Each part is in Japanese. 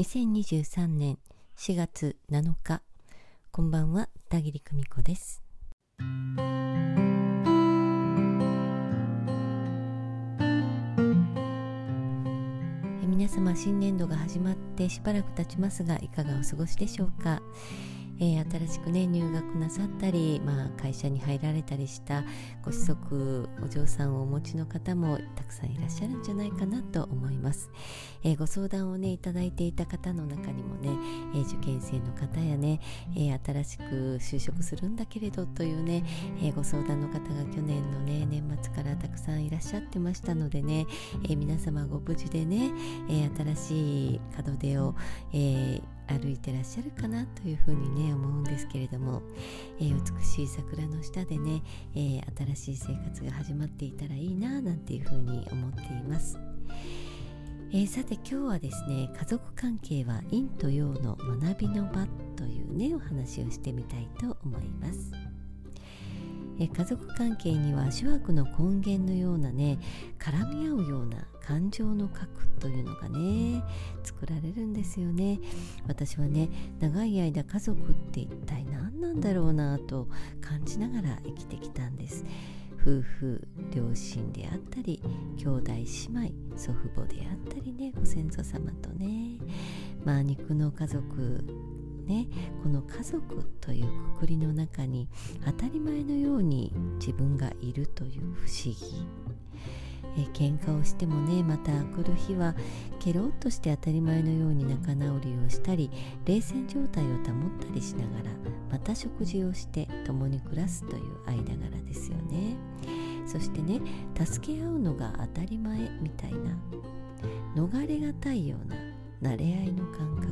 2023年4月7日こんばんは田切久美子です。皆様新年度が始まってしばらく経ちますがいかがお過ごしでしょうか。えー、新しくね入学なさったり、まあ、会社に入られたりしたご子息お嬢さんをお持ちの方もたくさんいらっしゃるんじゃないかなと思います、えー、ご相談をねいただいていた方の中にもね、えー、受験生の方やね、え新しく就職するんだけれどというね、えご相談の方が去年のね年末からたくさんいらっしゃってましたのでね、え皆様ご無事でね、え新しい門出を、えー歩いてらっしゃるかなというふうにね思うんですけれども、えー、美しい桜の下でね、えー、新しい生活が始まっていたらいいななんていうふうに思っています。えー、さて今日はですね家族関係は陰と陽の学びの場というねお話をしてみたいと思います。え家族関係には諸悪の根源のようなね絡み合うような感情の核というのがね作られるんですよね。私はね長い間家族って一体何なんだろうなと感じながら生きてきたんです。夫婦両親であったり兄弟姉妹祖父母であったりねご先祖様とね。まあ肉の家族ねこの家族というくくりの中に当たり前のように自分がいるという不思議。え喧嘩をしてもねまた来る日はケロッとして当たり前のように仲直りをしたり冷戦状態を保ったりしながらまた食事をして共に暮らすという間柄ですよね。そしてね助け合うのが当たり前みたいな逃れがたいような慣れ合いの感覚。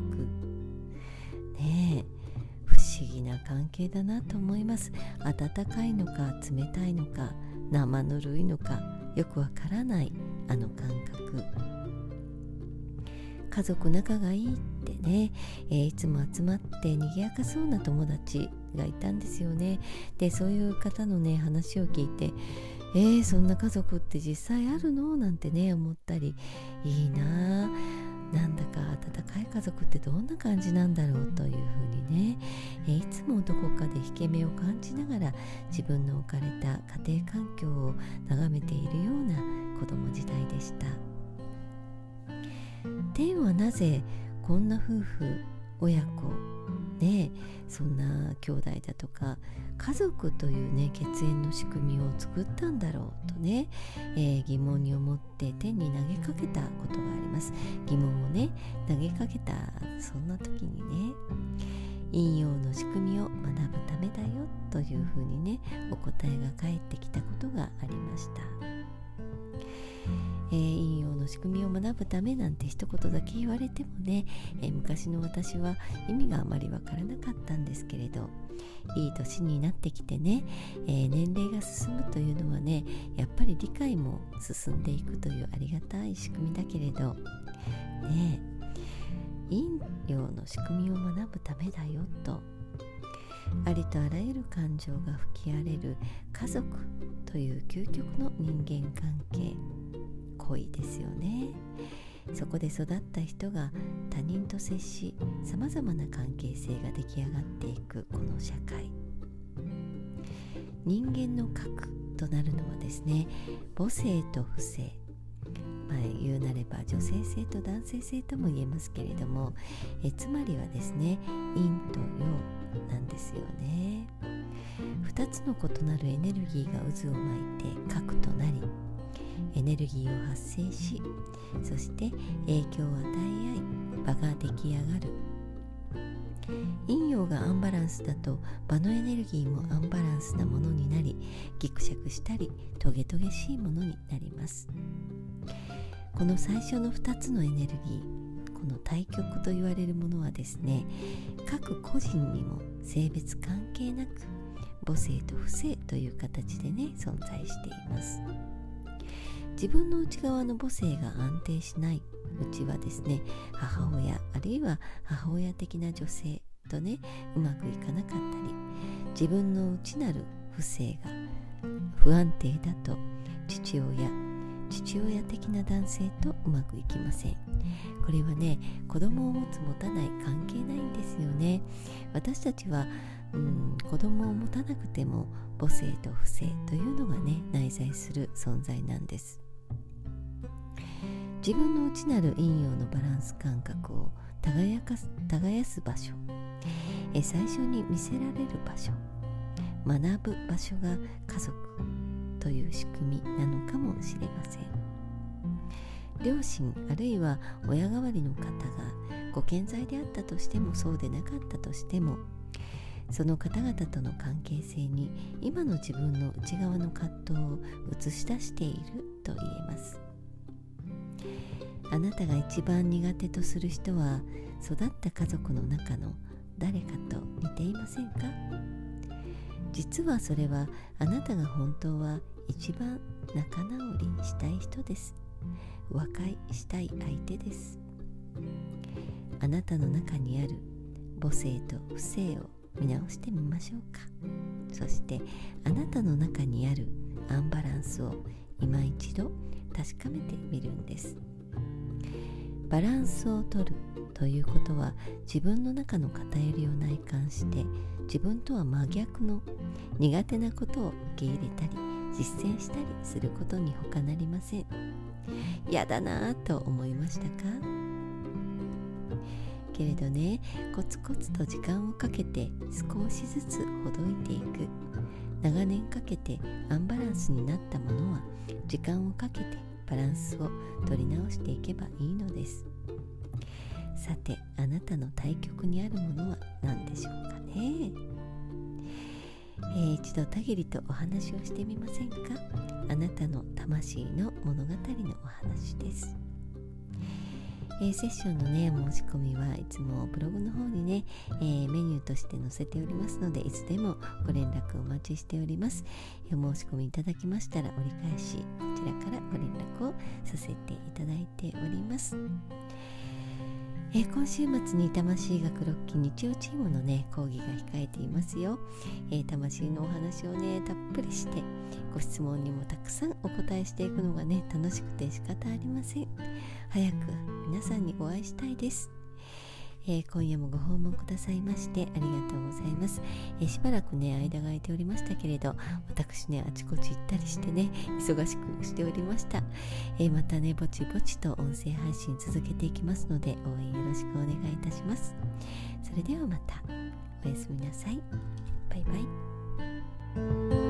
ねえ不思議な関係だなと思います。温かいのか冷たいのか生ぬるいのかよくわからないあの感覚。家族仲がいいってね、えー、いつも集まって賑やかそうな友達がいたんですよね。でそういう方のね話を聞いてえー、そんな家族って実際あるの？なんてね思ったりいいなあ家族ってどんな感じなんだろうというふうにね、えいつもどこかで引け目を感じながら自分の置かれた家庭環境を眺めているような子供時代でした。天はなぜこんな夫婦親子ねそんな兄弟だとか家族というね血縁の仕組みを作ったんだろうとね、えー、疑問に思って天に投げかけたことがあります。疑問をね投げかけたそんな時にね陰陽の仕組みを学ぶためだよというふうにねお答えが返ってきたことがありました。えー、陰陽の仕組みを学ぶためなんて一言だけ言われてもね、えー、昔の私は意味があまりわからなかったんですけれどいい年になってきてね、えー、年齢が進むというのはねやっぱり理解も進んでいくというありがたい仕組みだけれどね陰陽の仕組みを学ぶためだよとありとあらゆる感情が吹き荒れる家族という究極の人間関係。恋ですよね。そこで育った人が他人と接しさまざまな関係性が出来上がっていくこの社会。人間の核となるのはですね母性と父性。まあ、言うなれば女性性と男性性とも言えますけれどもえつまりはですね陰と陽なんですよね。2つの異なるエネルギーが渦を巻いて核となりエネルギーを発生しそして影響を与え合い場が出来上がる。陰陽がアンバランスだと場のエネルギーもアンバランスなものになりギクシャクしたりトゲトゲしいものになります。この最初の2つのエネルギーこの対極と言われるものはですね各個人にも性別関係なく母性と不正という形でね存在しています。自分の内側の母性が安定しないうちはですね母親あるいは母親的な女性とねうまくいかなかったり自分の内なる不正が不安定だと父親父親的な男性とうまくいきません。これはね子供を持つ持たない関係ないんですよね。私たちはうん子供を持たなくても母性と不正というのがね内在する存在なんです。自分の内なる陰陽のバランス感覚を耕かす耕す場所。え最初に見せられる場所。学ぶ場所が家族という仕組みなのかもしれません。両親あるいは親代わりの方がご健在であったとしてもそうでなかったとしてもその方々との関係性に今の自分の内側の葛藤を映し出していると言えます。あなたが一番苦手とする人は育った家族の中の誰かと似ていませんか？実はそれはあなたが本当は一番仲直りしたい人です。和解したい相手です。あなたの中にある母性と不正を見直してみましょうか。そしてあなたの中にあるアンバランスを今一度確かめてみるんです。バランスをとるということは自分の中の偏りを内観して自分とは真逆の苦手なことを受け入れたり実践したりすることに他なりません。嫌だなぁと思いましたか？けれどねコツコツと時間をかけて少しずつほどいていく。長年かけてアンバランスになったものは時間をかけてバランスを取り直していけばいいのです。さてあなたの対極にあるものは何でしょうかね、えー、一度たぎりとお話をしてみませんか？あなたの魂の物語のお話です。えー、セッションのね申し込みはいつもブログの方にね、えー、メニューとして載せておりますのでいつでもご連絡お待ちしております、えお申し込みいただきましたら折り返しこちらからご連絡せていただいております。えー、今週末に魂学6期日曜チームのね講義が控えていますよ、えー、魂のお話をねたっぷりしてご質問にもたくさんお答えしていくのがね楽しくて仕方ありません。早く皆さんにお会いしたいです。えー、今夜もご訪問くださいましてありがとうございます、えー、しばらくね間が空いておりましたけれど私ねあちこち行ったりしてね忙しくしておりました、えー、またねぼちぼちと音声配信続けていきますので応援よろしくお願いいたします。それではまた。おやすみなさい。バイバイ。